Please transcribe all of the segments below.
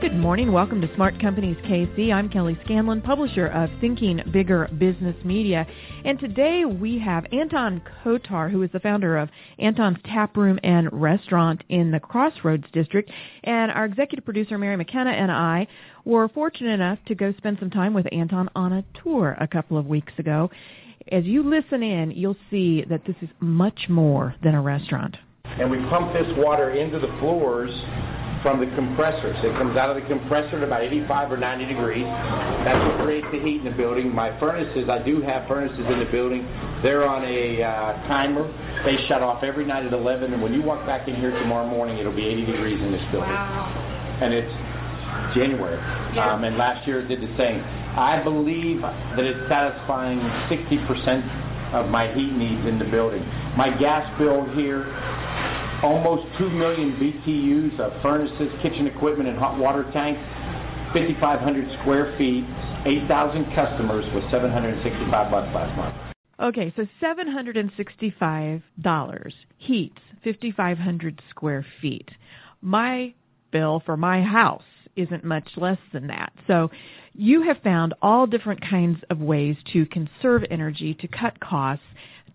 Good morning. Welcome to Smart Companies KC. I'm Kelly Scanlon, publisher of Thinking Bigger Business Media. And today we have Anton Kotar, who is the founder of Anton's Tap Room and Restaurant in the Crossroads District. And our executive producer, Mary McKenna, and I were fortunate enough to go spend some time with Anton on a tour a couple of weeks ago. As you listen in, you'll see that this is much more than a restaurant. And we pump this water into the floors from the compressors. It comes out of the compressor at about 85 or 90 degrees. That's what creates the heat in the building. My furnaces, I do have furnaces in the building. They're on a uh, timer. They shut off every night at 11, and when you walk back in here tomorrow morning, it'll be 80 degrees in this building. Wow. And it's January. Yeah. Um, and last year it did the same. I believe that it's satisfying 60% of my heat needs in the building. My gas bill here almost 2 million BTUs of furnaces, kitchen equipment, and hot water tanks, 5,500 square feet, 8,000 customers with 765 bucks last month. Okay, so $765 heats 5,500 square feet. My bill for my house isn't much less than that. So you have found all different kinds of ways to conserve energy, to cut costs,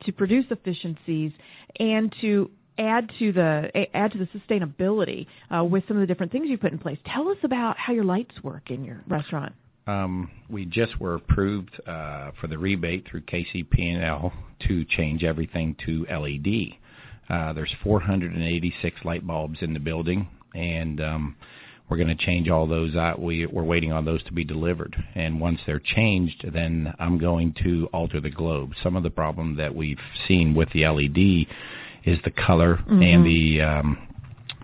to produce efficiencies, and to add to the add to the sustainability uh, with some of the different things you put in place. Tell us about how your lights work in your restaurant. Um, we just were approved uh, for the rebate through KCP&L to change everything to LED. Uh, there's 486 light bulbs in the building, and um, we're going to change all those out. We, we're waiting on those to be delivered, and once they're changed, then I'm going to alter the globe. Some of the problem that we've seen with the LED is the color Mm-hmm. and the um,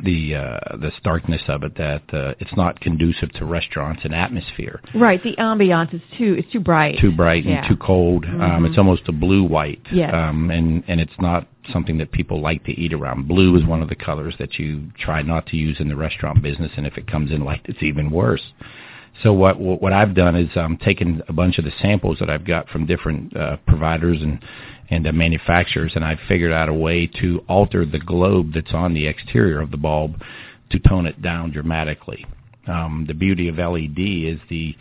the uh, the starkness of it. That uh, it's not conducive to restaurants and atmosphere. Right, the ambiance is too it's too bright. Too bright Yeah. and too cold. Um, Mhm. it's almost a blue white. Yes. Um, and and it's not something that people like to eat around. Blue is one of the colors that you try not to use in the restaurant business, and if it comes in light, it's even worse. So what what what I've done is um, taken a bunch of the samples that I've got from different uh, providers and and the manufacturers, and I've figured out a way to alter the globe that's on the exterior of the bulb to tone it down dramatically. Um, the beauty of LED is the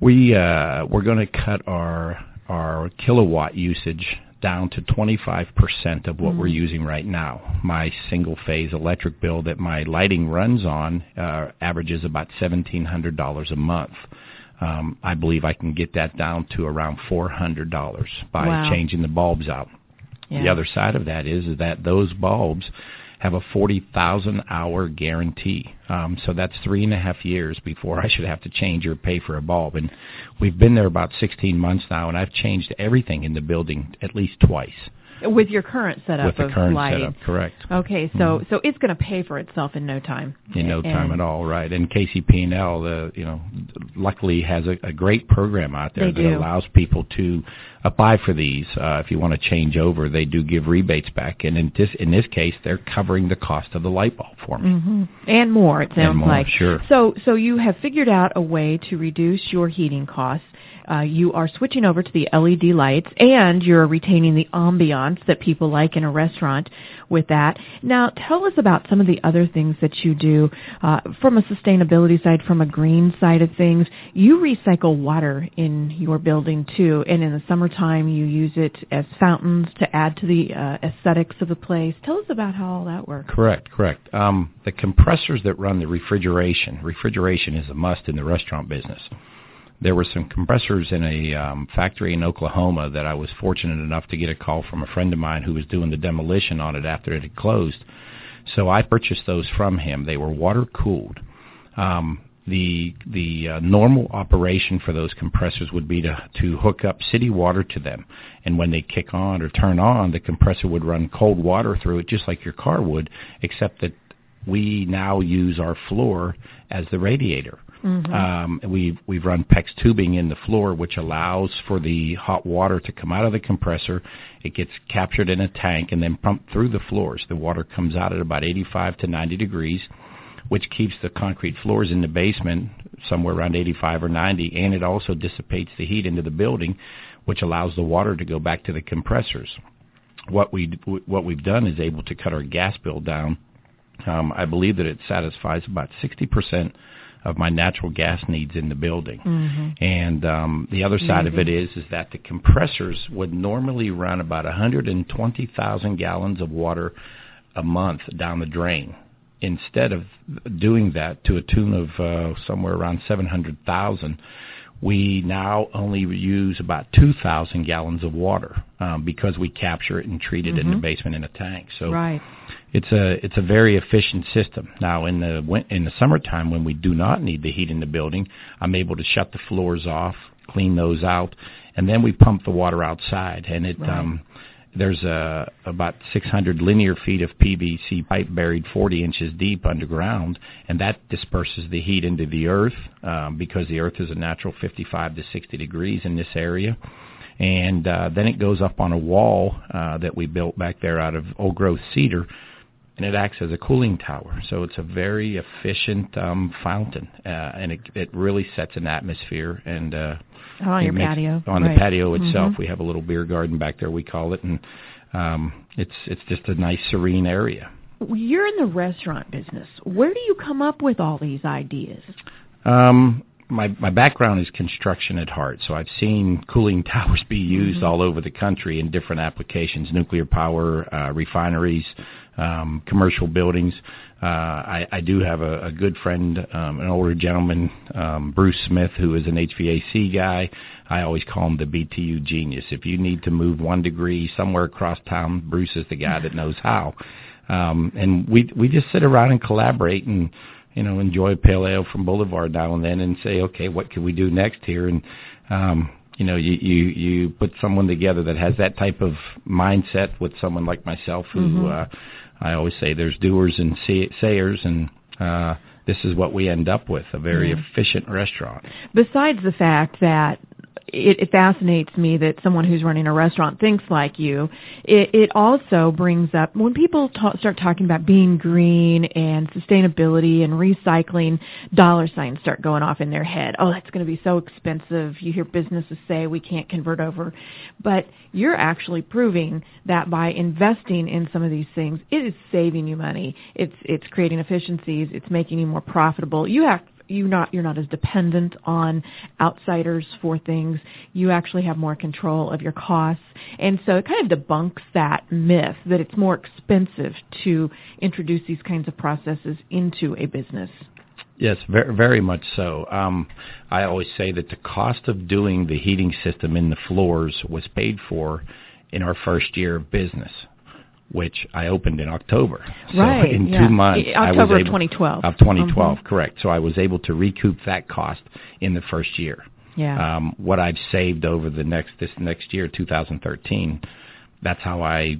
we uh, we're going to cut our our kilowatt usage down to 25% of what we're using right now. My single phase electric bill that my lighting runs on uh, averages about $1,700 a month. Um, I believe I can get that down to around $400 by Wow. changing the bulbs out. Yeah. The other side of that is, is that those bulbs have a 40,000 hour guarantee. Um, so that's three and a half years before I should have to change or pay for a bulb. And we've been there about 16 months now, and I've changed everything in the building at least twice with your current setup with the of current lighting. setup. Correct. Okay, so so it's going to pay for itself in no time. In no time at all, right? And KCP&L, the you know, luckily has a, a great program out there that do. allows people to apply for these. Uh, if you want to change over, they do give rebates back, and in this in this case, they're covering the cost of the light bulb for me. hmm And more, it sounds more, like. sure. So, so you have figured out a way to reduce your heating costs. Uh, you are switching over to the LED lights, and you're retaining the ambiance that people like in a restaurant with that. Now, tell us about some of the other things that you do uh, from a sustainability side, from a green side of things. You recycle water in your building too, and in the summertime, you use it as fountains to add to the uh, aesthetics of the place. Tell us about how all that works. Correct, correct. Um, the compressors that run the refrigeration, refrigeration is a must in the restaurant business. There were some compressors in a um, factory in Oklahoma that I was fortunate enough to get a call from a friend of mine who was doing the demolition on it after it had closed. So I purchased those from him. They were water cooled. Um, the the uh, normal operation for those compressors would be to to hook up city water to them, and when they kick on or turn on, the compressor would run cold water through it, just like your car would, except that we now use our floor as the radiator. Mm-hmm. Um, we've we've run PEX tubing in the floor, which allows for the hot water to come out of the compressor. It gets captured in a tank and then pumped through the floors. The water comes out at about 85 to 90 degrees which keeps the concrete floors in the basement somewhere around 85 or 90, and it also dissipates the heat into the building, which allows the water to go back to the compressors. What we what we've done is able to cut our gas bill down. Um, I believe that it satisfies about 60 percent of my natural gas needs in the building. Mm-hmm. And um, the other side mm-hmm. of it is is that the compressors would normally run about 120,000 gallons of water a month down the drain instead of doing that to a tune of uh, somewhere around 700,000, we now only use about 2,000 gallons of water um, because we capture it and treat it mm-hmm. in the mm-hmm. basement in a tank. So right. It's a it's a very efficient system. Now in the in the summertime when we do not need the heat in the building, I'm able to shut the floors off, clean those out, and then we pump the water outside, and it right. um, there's a about 600 linear feet of PVC pipe buried 40 inches deep underground, and that disperses the heat into the earth um, because the earth is a natural 55 to 60 degrees in this area. And uh, then it goes up on a wall uh, that we built back there out of old growth cedar, and it acts as a cooling tower. So it's a very efficient um, fountain, uh, and it, it really sets an atmosphere and uh, on your patio. On right. the patio itself, mm-hmm. we have a little beer garden back there. We call it, and um, it's it's just a nice serene area. You're in the restaurant business. Where do you come up with all these ideas? Um, my my background is construction at heart, so I've seen cooling towers be used mm-hmm. all over the country in different applications: nuclear power, uh, refineries, um, commercial buildings. Uh, I, I do have a, a good friend, um, an older gentleman, um, Bruce Smith, who is an HVAC guy. I always call him the BTU genius. If you need to move one degree somewhere across town, Bruce is the guy that knows how. Um, and we we just sit around and collaborate and you know enjoy a pale ale from Boulevard now and then and say, okay, what can we do next here? And um, you know, you you you put someone together that has that type of mindset with someone like myself who. Mm-hmm. Uh, I always say there's doers and sayers, and uh, this is what we end up with a very mm. efficient restaurant. Besides the fact that it, it fascinates me that someone who's running a restaurant thinks like you. It, it also brings up when people talk, start talking about being green and sustainability and recycling, dollar signs start going off in their head. Oh, that's going to be so expensive. You hear businesses say we can't convert over, but you're actually proving that by investing in some of these things, it is saving you money. It's it's creating efficiencies. It's making you more profitable. You have you not you're not as dependent on outsiders for things. You actually have more control of your costs, and so it kind of debunks that myth that it's more expensive to introduce these kinds of processes into a business. Yes, very, very much so. Um, I always say that the cost of doing the heating system in the floors was paid for in our first year of business which I opened in October. Right. So in yeah. two months, October I was able, of 2012. Of 2012, mm-hmm. correct. So I was able to recoup that cost in the first year. Yeah. Um, what I've saved over the next this next year, 2013, that's how I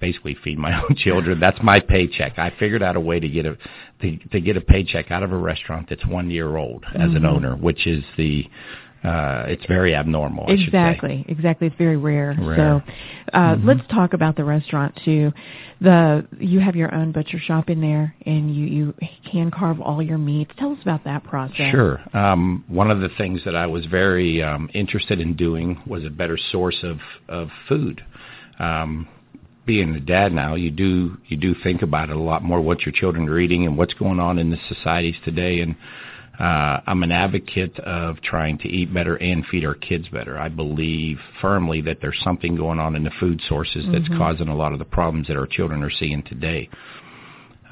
basically feed my own children. That's my paycheck. I figured out a way to get a to, to get a paycheck out of a restaurant that's one year old as mm-hmm. an owner, which is the uh, it's very abnormal. I exactly, exactly. It's very rare. rare. So, uh, mm-hmm. let's talk about the restaurant too. The you have your own butcher shop in there, and you you can carve all your meats. Tell us about that process. Sure. Um, one of the things that I was very um, interested in doing was a better source of of food. Um, being a dad now, you do you do think about it a lot more. What your children are eating and what's going on in the societies today, and uh, I'm an advocate of trying to eat better and feed our kids better. I believe firmly that there's something going on in the food sources that's mm-hmm. causing a lot of the problems that our children are seeing today.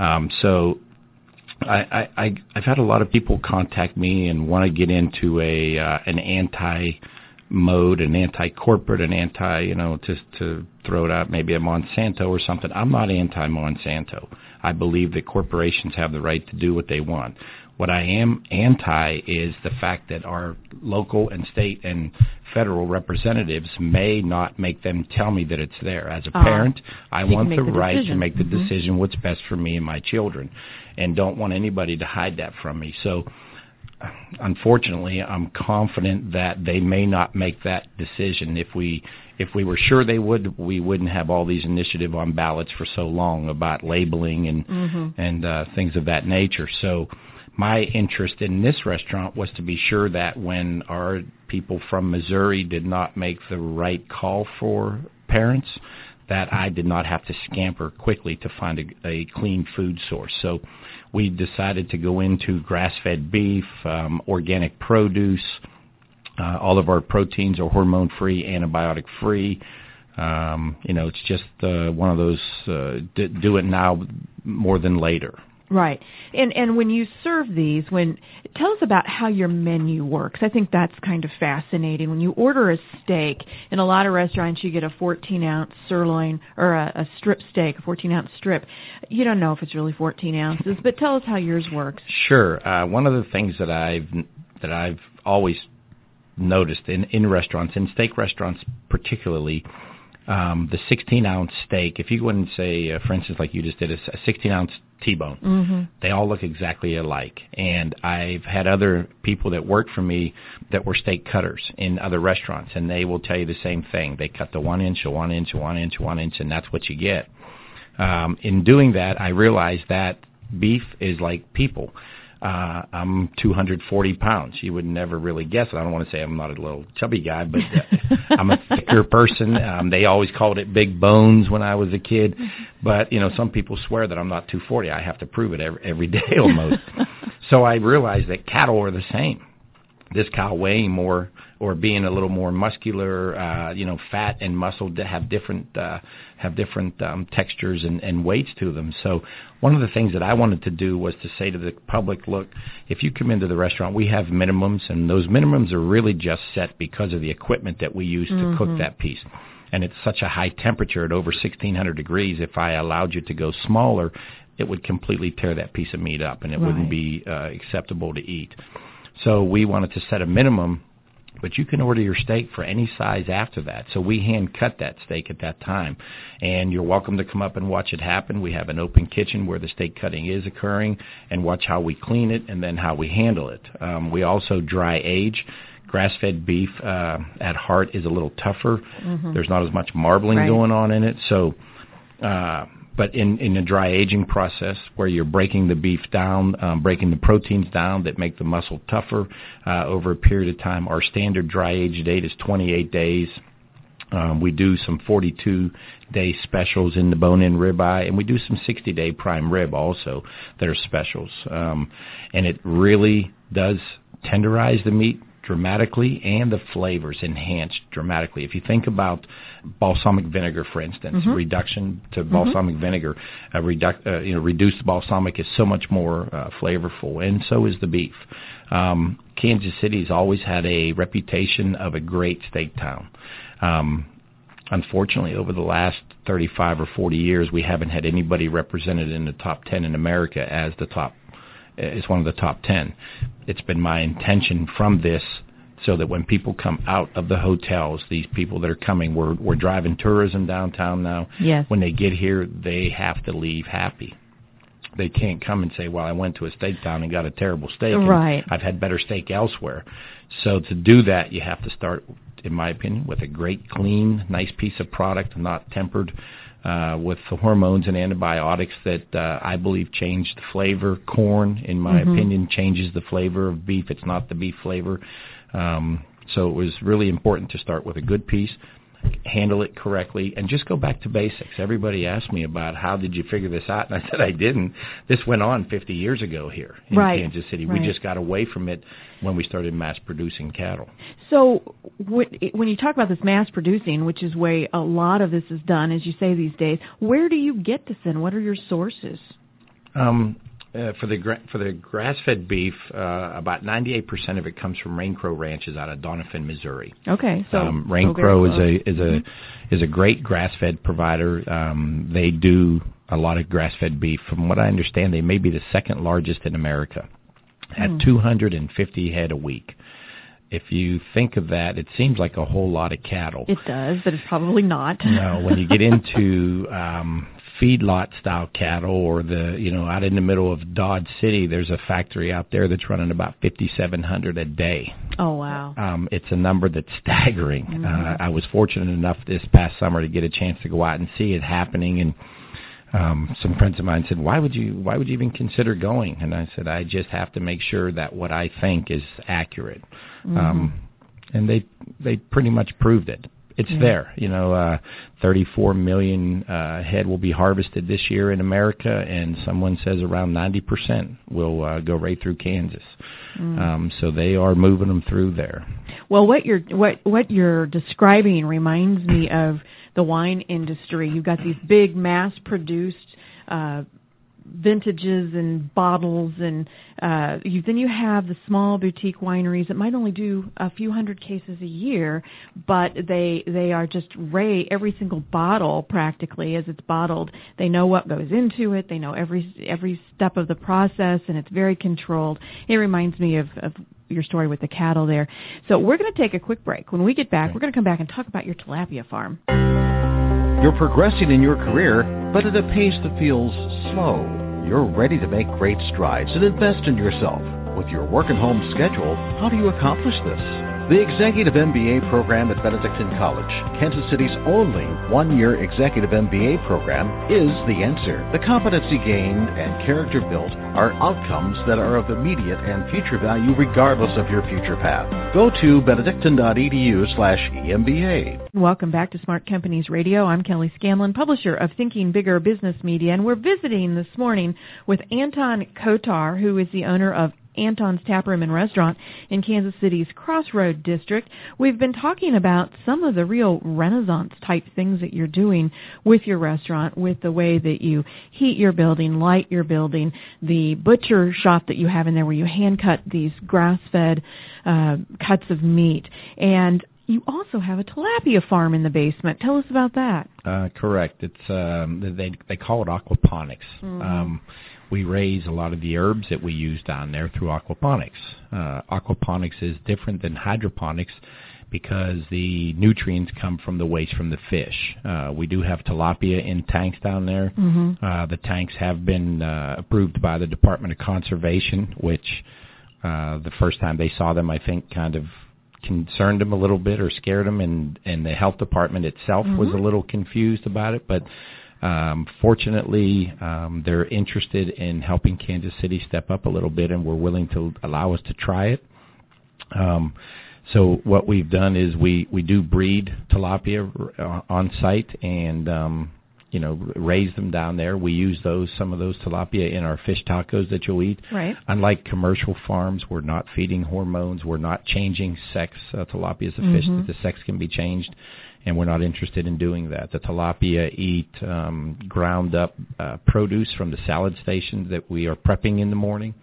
Um, so I, I, I've had a lot of people contact me and want to get into a uh, an anti mode, an anti corporate, an anti you know just to throw it out maybe a Monsanto or something. I'm not anti Monsanto. I believe that corporations have the right to do what they want What I am anti is the fact that our local and state and federal representatives may not make them tell me that it's there. As a Ah, parent, I want the the right to make the Mhm. decision what's best for me and my children, and don't want anybody to hide that from me. So, unfortunately, I'm confident that they may not make that decision. If we if we were sure they would, we wouldn't have all these initiative on ballots for so long about labeling and Mhm. and uh, things of that nature. So my interest in this restaurant was to be sure that when our people from Missouri did not make the right call for parents, that I did not have to scamper quickly to find a, a clean food source. So we decided to go into grass-fed beef, um, organic produce. Uh, all of our proteins are hormone-free, antibiotic-free. Um, you know, it's just uh, one of those uh, d- do it now more than later. Right. And and when you serve these, when tell us about how your menu works. I think that's kind of fascinating. When you order a steak, in a lot of restaurants you get a 14 ounce sirloin or a, a strip steak, a 14 ounce strip. You don't know if it's really 14 ounces, but tell us how yours works. Sure. Uh, one of the things that I've that I've always noticed in in restaurants, in steak restaurants particularly, um, the 16 ounce steak. If you go in and say, uh, for instance, like you just did, a 16 ounce T-bone, Mm-hmm. they all look exactly alike. And I've had other people that work for me that were steak cutters in other restaurants, and they will tell you the same thing. They cut the one inch, a one inch, a one inch, a one inch, and that's what you get. Um, in doing that, I realized that beef is like people. Uh, I'm 240 pounds. You would never really guess it. I don't want to say I'm not a little chubby guy, but uh, I'm a thicker person. Um, they always called it big bones when I was a kid, but you know, some people swear that I'm not 240. I have to prove it every, every day almost. so I realized that cattle are the same. This cow weighing more or being a little more muscular, uh, you know, fat and muscle have different uh, have different um, textures and, and weights to them. So one of the things that I wanted to do was to say to the public, look, if you come into the restaurant, we have minimums, and those minimums are really just set because of the equipment that we use to cook that piece. And it's such a high temperature at over 1600 degrees. If I allowed you to go smaller, it would completely tear that piece of meat up, and it Right. wouldn't be uh, acceptable to eat. So we wanted to set a minimum, but you can order your steak for any size after that. So we hand cut that steak at that time, and you're welcome to come up and watch it happen. We have an open kitchen where the steak cutting is occurring, and watch how we clean it and then how we handle it. Um, we also dry age. Grass-fed beef uh, at heart is a little tougher. There's not as much marbling Right. going on in it, so uh, but in in a dry aging process where you're breaking the beef down, um, breaking the proteins down that make the muscle tougher uh, over a period of time. Our standard dry age date is 28 days. Um, we do some 42 day specials in the bone in ribeye, and we do some 60 day prime rib also that are specials. Um, and it really does tenderize the meat dramatically and the flavors enhanced dramatically. If you think about balsamic vinegar, for instance, reduction to balsamic vinegar, uh, reduc- uh, you know, reduced balsamic is so much more uh, flavorful, and so is the beef. Um, Kansas City's always had a reputation of a great steak town. Um, unfortunately, over the last 35 or 40 years, we haven't had anybody represented in the top 10 in America as the top is one of the top 10. It's been my intention from this so that when people come out of the hotels, these people that are coming, we're we're driving tourism downtown now. Yes. When they get here, they have to leave happy. They can't come and say, "Well, I went to a steak town and got a terrible steak. Right. I've had better steak elsewhere." So to do that, you have to start, in my opinion, with a great, clean, nice piece of product, not tempered uh, with the hormones and antibiotics that uh, I believe change the flavor. Corn, in my opinion, changes the flavor of beef. It's not the beef flavor. Um, so it was really important to start with a good piece, handle it correctly, and just go back to basics. Everybody asked me about how did you figure this out, and I said I didn't. This went on 50 years ago here in Right. Kansas City. Right. We just got away from it when we started mass producing cattle. So when you talk about this mass producing, which is way a lot of this is done, as you say these days, where do you get this in? What are your sources? Um, uh, for the gra- for the grass-fed beef, uh, about 98% of it comes from Rain Crow Ranches out of Doniphan, Missouri. Okay, so um, Rain very Crow is a is a is a great grass-fed provider. Um, they do a lot of grass-fed beef. From what I understand, they may be the second largest in America. at Mm. 250 head a week. If you think of that, it seems like a whole lot of cattle. It does, but it's probably not. No, when you get into um, feedlot style cattle, or the you know out in the middle of Dodge City, there's a factory out there that's running about 5,700 a day. Oh wow. Um, it's a number that's staggering. Uh, I was fortunate enough this past summer to get a chance to go out and see it happening, and um, some friends of mine said, "Why would you? Why would you even consider going?" And I said, "I just have to make sure that what I think is accurate." Um, and they they pretty much proved it. It's there. You know, uh, 34 million uh, head will be harvested this year in America, and someone says around 90% will uh, go right through Kansas. Um, so they are moving them through there. Well, what you're what what you're describing reminds me of the wine industry. You've got these big mass-produced uh, vintages and bottles, and uh, you, then you have the small boutique wineries that might only do a few hundred cases a year, but they they are just ray every single bottle practically as it's bottled. They know what goes into it. They know every every step of the process, and it's very controlled. It reminds me of, of your story with the cattle there. So we're going to take a quick break. When we get back, we're going to come back and talk about your tilapia farm. You're progressing in your career, but at a pace that feels slow. You're ready to make great strides and invest in yourself. With your work and home schedule, how do you accomplish this? The Executive MBA program at Benedictine College, Kansas City's only one year executive MBA program, is the answer. The competency gained and character built are outcomes that are of immediate and future value regardless of your future path. Go to benedictine.edu slash EMBA. Welcome back to Smart Companies Radio. I'm Kelly Scanlon, publisher of Thinking Bigger Business Media, and we're visiting this morning with Anton Kotar, who is the owner of Anton's Taproom and Restaurant in Kansas City's Crossroad District. We've been talking about some of the real renaissance type things that you're doing with your restaurant, with the way that you heat your building, light your building, the butcher shop that you have in there where you hand cut these grass fed uh, cuts of meat. And you also have a tilapia farm in the basement. Tell us about that. Uh, correct. It's um, they they call it aquaponics. Um, we raise a lot of the herbs that we use down there through aquaponics. Uh, aquaponics is different than hydroponics because the nutrients come from the waste from the fish. Uh, we do have tilapia in tanks down there. Uh, the tanks have been uh, approved by the Department of Conservation, which uh, the first time they saw them, I think, kind of concerned them a little bit or scared them, and and the health department itself was a little confused about it, but. Um, fortunately, um, they're interested in helping Kansas City step up a little bit, and we're willing to allow us to try it. Um, so what we've done is we we do breed tilapia uh, on site and um, you know raise them down there. We use those some of those tilapia in our fish tacos that you'll eat. Right. Unlike commercial farms, we're not feeding hormones. We're not changing sex. Uh, tilapia is a fish that the sex can be changed, and we're not interested in doing that. The tilapia eat um, ground up uh, produce from the salad stations that we are prepping in the morning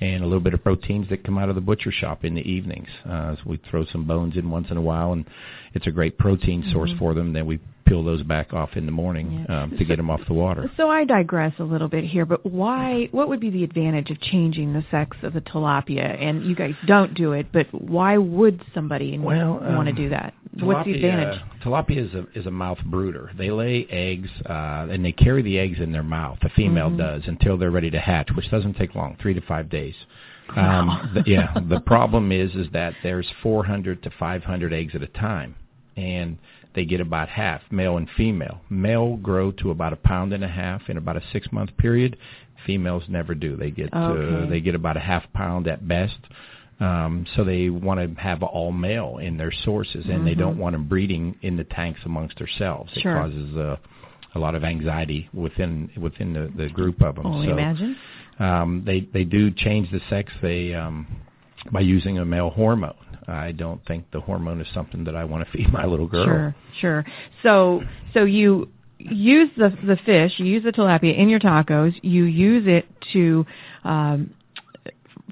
and a little bit of proteins that come out of the butcher shop in the evenings. Uh, so we throw some bones in once in a while, and it's a great protein source for them. Then we peel those back off in the morning um, to get them off the water. So I digress a little bit here, but why? What would be the advantage of changing the sex of the tilapia? And you guys don't do it, but why would somebody Well, want to um, do that? What's the advantage? Tilapia is a is a mouth brooder. They lay eggs uh, and they carry the eggs in their mouth. The female Mm-hmm. does until they're ready to hatch, which doesn't take long, three to five days. Um, the, yeah, the problem is is that there's 400 to 500 eggs at a time, and they get about half, male and female. Male grow to about a pound and a half in about a six month period. Females never do. They get Okay. uh, they get about a half pound at best. Um, so they want to have all male in their sources, and they don't want them breeding in the tanks amongst themselves. It causes uh, a lot of anxiety within within the, the group of them. Only so imagine. um, they they do change the sex they um, by using a male hormone. I don't think the hormone is something that I want to feed my little girl. Sure, sure. So, so you use the the fish, you use the tilapia in your tacos. You use it to um,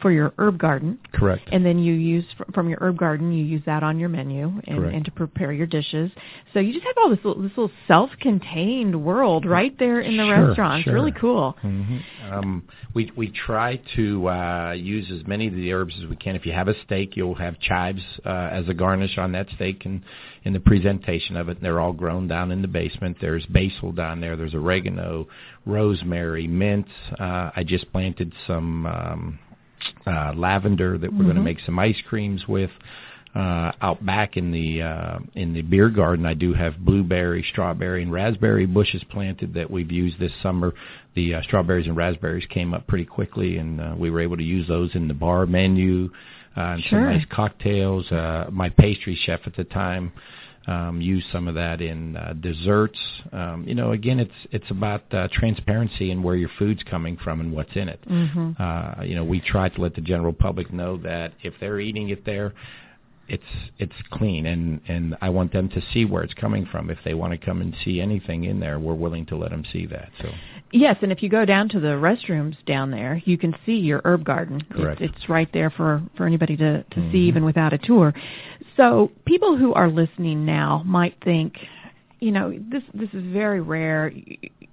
for your herb garden. Correct. And then you use from your herb garden, you use that on your menu and, and to prepare your dishes. So you just have all this little, this little self-contained world right there in the sure, restaurant. Sure. It's really cool. Mm-hmm. Um, we we try to uh, use as many of the herbs as we can. If you have a steak, you'll have chives uh, as a garnish on that steak and in the presentation of it. And They're all grown down in the basement. There's basil down there. There's oregano, rosemary, mint. Uh, I just planted some. Um, uh, lavender that we're mm-hmm. going to make some ice creams with. Uh, out back in the uh, in the beer garden, I do have blueberry, strawberry, and raspberry bushes planted that we've used this summer. The uh, strawberries and raspberries came up pretty quickly, and uh, we were able to use those in the bar menu uh, and sure. some nice cocktails. Uh, my pastry chef at the time um, use some of that in uh, desserts. Um, you know, again, it's it's about uh, transparency and where your food's coming from and what's in it. Mm-hmm. Uh, you know, we try to let the general public know that if they're eating it there, it's it's clean, and and I want them to see where it's coming from. If they want to come and see anything in there, we're willing to let them see that. So. Yes, and if you go down to the restrooms down there, you can see your herb garden. Correct. It's, it's right there for for anybody to to mm-hmm. see, even without a tour. So people who are listening now might think, you know, this this is very rare.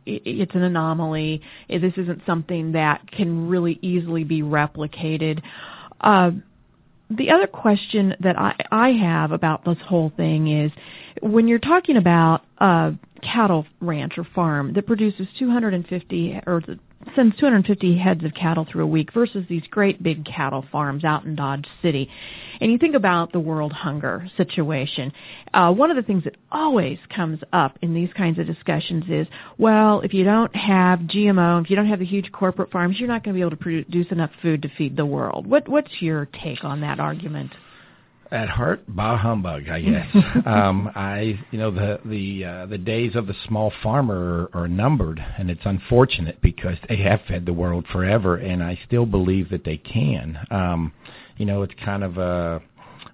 It's an anomaly. This isn't something that can really easily be replicated. Uh, the other question that I, I have about this whole thing is when you're talking about a cattle ranch or farm that produces 250 or sends 250 heads of cattle through a week versus these great big cattle farms out in Dodge City. And you think about the world hunger situation. Uh, one of the things that always comes up in these kinds of discussions is, well, if you don't have GMO, if you don't have the huge corporate farms, you're not going to be able to produce enough food to feed the world. What, what's your take on that argument? At heart, bah humbug, I guess. um, I, you know, the the uh, the days of the small farmer are, are numbered, and it's unfortunate because they have fed the world forever, and I still believe that they can. Um, you know, it's kind of a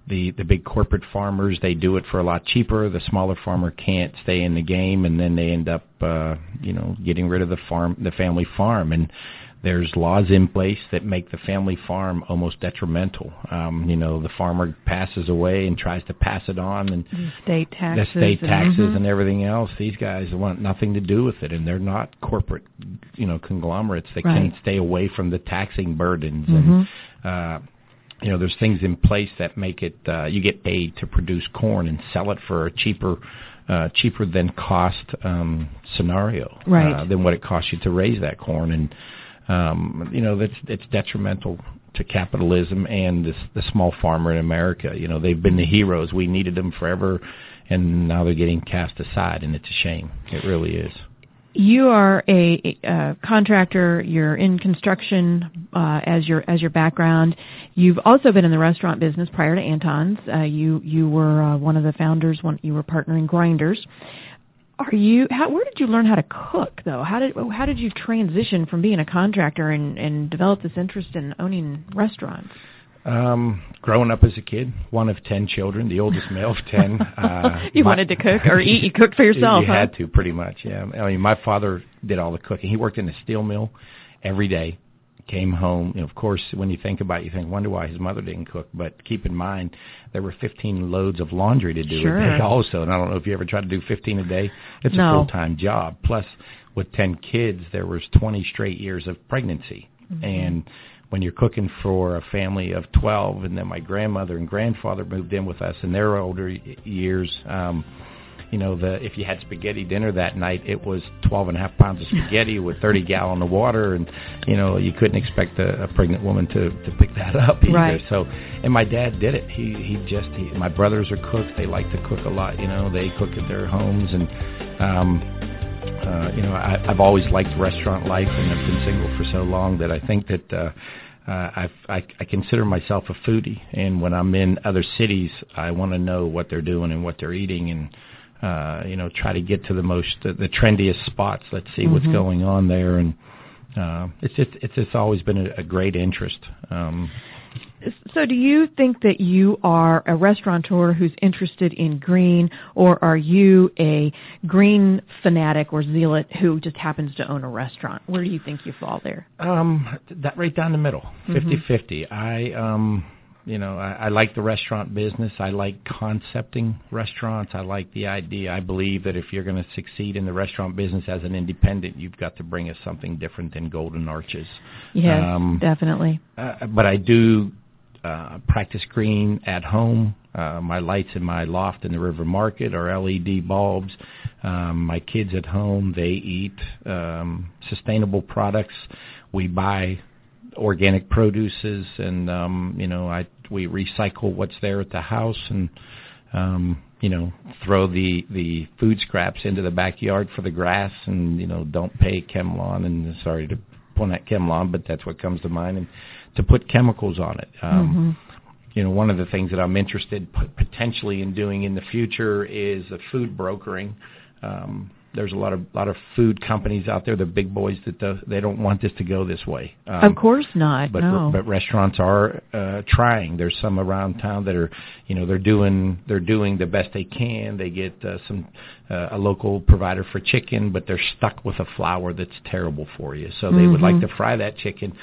the the big corporate farmers they do it for a lot cheaper. The smaller farmer can't stay in the game, and then they end up, uh, you know, getting rid of the farm, the family farm, and there's laws in place that make the family farm almost detrimental. Um, you know, the farmer passes away and tries to pass it on, and the state taxes, the state taxes, and, mm-hmm. and everything else. These guys want nothing to do with it, and they're not corporate, you know, conglomerates They right. can stay away from the taxing burdens mm-hmm. and. Uh, you know, there's things in place that make it uh, you get paid to produce corn and sell it for a cheaper uh, cheaper than cost um, scenario right. uh, than what it costs you to raise that corn and um, you know that's it's detrimental to capitalism and this, the small farmer in America. You know they've been the heroes. We needed them forever, and now they're getting cast aside, and it's a shame. It really is. You are a, a contractor. You're in construction uh, as your as your background. You've also been in the restaurant business prior to Anton's. Uh, you you were uh, one of the founders. One you were partnering Grinders are you how where did you learn how to cook though? How did how did you transition from being a contractor and and develop this interest in owning restaurants? Um growing up as a kid one of 10 children the oldest male of 10 uh you my, wanted to cook or eat you cooked for yourself you huh? had to pretty much yeah. I mean my father did all the cooking. He worked in a steel mill every day came home. Know, of course, when you think about it, you think, wonder why his mother didn't cook. But keep in mind, there were 15 loads of laundry to do sure. a day also. And I don't know if you ever tried to do 15 a day. It's no. a full-time job. Plus, with 10 kids, there was 20 straight years of pregnancy. Mm-hmm. And when you're cooking for a family of 12, and then my grandmother and grandfather moved in with us in their older years, um, you know the if you had spaghetti dinner that night it was twelve and a half pounds of spaghetti with thirty gallon of water and you know you couldn't expect a, a pregnant woman to to pick that up either. Right. so and my dad did it. He he just he, my brothers are cooks they like to cook a lot you know. They cook at their homes and um uh you know i i've always liked restaurant life and i've been single for so long that i think that uh uh, I've, I, I consider myself a foodie, and when I'm in other cities, I want to know what they're doing and what they're eating, and uh, you know, try to get to the most the, the trendiest spots. Let's see mm-hmm. what's going on there, and uh, it's just it's it's always been a, a great interest. Um, So, do you think that you are a restaurateur who's interested in green, or are you a green fanatic or zealot who just happens to own a restaurant? Where do you think you fall there? Um, that right down the middle, fifty fifty. I um, you know, I, I like the restaurant business. I like concepting restaurants. I like the idea. I believe that if you're going to succeed in the restaurant business as an independent, you've got to bring us something different than golden arches. Yes, um, definitely. Uh, but I do uh, practice green at home. Uh, my lights in my loft in the River Market are LED bulbs. Um, my kids at home they eat um, sustainable products. We buy organic produces, and um, you know I we recycle what's there at the house and. Um, you know, throw the the food scraps into the backyard for the grass, and you know, don't pay ChemLawn. And sorry to point at ChemLawn, but that's what comes to mind. And to put chemicals on it. Um, mm-hmm. You know, one of the things that I'm interested potentially in doing in the future is a food brokering. Um, there's a lot of lot of food companies out there, the big boys that do, they don't want this to go this way. Um, of course not. But no. but restaurants are uh, trying. There's some around town that are, you know, they're doing they're doing the best they can. They get uh, some uh, a local provider for chicken, but they're stuck with a flour that's terrible for you. So they mm-hmm. would like mm-hmm. to fry that chicken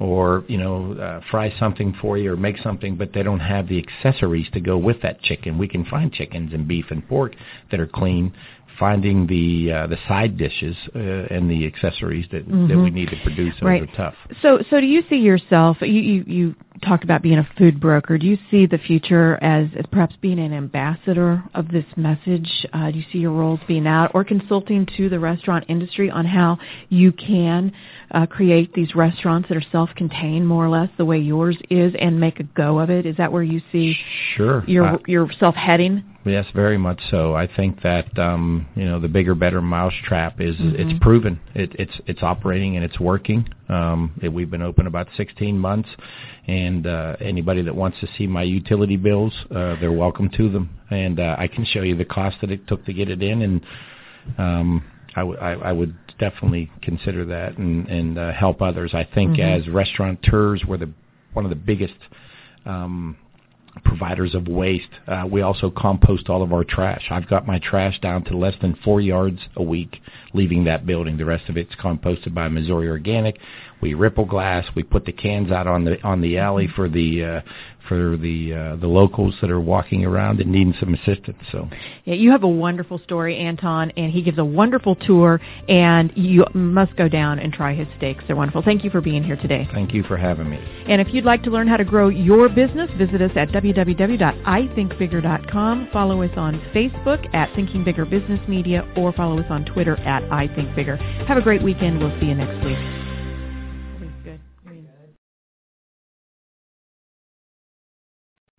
or you know uh, fry something for you or make something but they don't have the accessories to go with that chicken we can find chickens and beef and pork that are clean finding the uh, the side dishes uh, and the accessories that mm-hmm. that we need to produce right. are tough. So so do you see yourself you, you you talked about being a food broker. Do you see the future as, as perhaps being an ambassador of this message? Uh, do you see your roles being out or consulting to the restaurant industry on how you can uh, create these restaurants that are self-contained, more or less, the way yours is, and make a go of it? Is that where you see sure your uh, yourself heading? Yes, very much so. I think that um, you know the bigger, better mousetrap is mm-hmm. it's proven. It, it's it's operating and it's working. Um, it, we've been open about 16 months, and uh, anybody that wants to see my utility bills, uh, they're welcome to them. And uh, I can show you the cost that it took to get it in, and um, I, w- I, I would definitely consider that and, and uh, help others. I think mm-hmm. as restaurateurs, we're the one of the biggest. Um, providers of waste. Uh, we also compost all of our trash. I've got my trash down to less than four yards a week leaving that building. The rest of it's composted by Missouri Organic. We ripple glass. We put the cans out on the on the alley for the uh, for the uh, the locals that are walking around and needing some assistance. So yeah, you have a wonderful story, Anton, and he gives a wonderful tour, and you must go down and try his steaks. They're wonderful. Thank you for being here today. Thank you for having me. And if you'd like to learn how to grow your business, visit us at www.ithinkbigger.com. Follow us on Facebook at Thinking Bigger Business Media, or follow us on Twitter at I Think Bigger. Have a great weekend. We'll see you next week.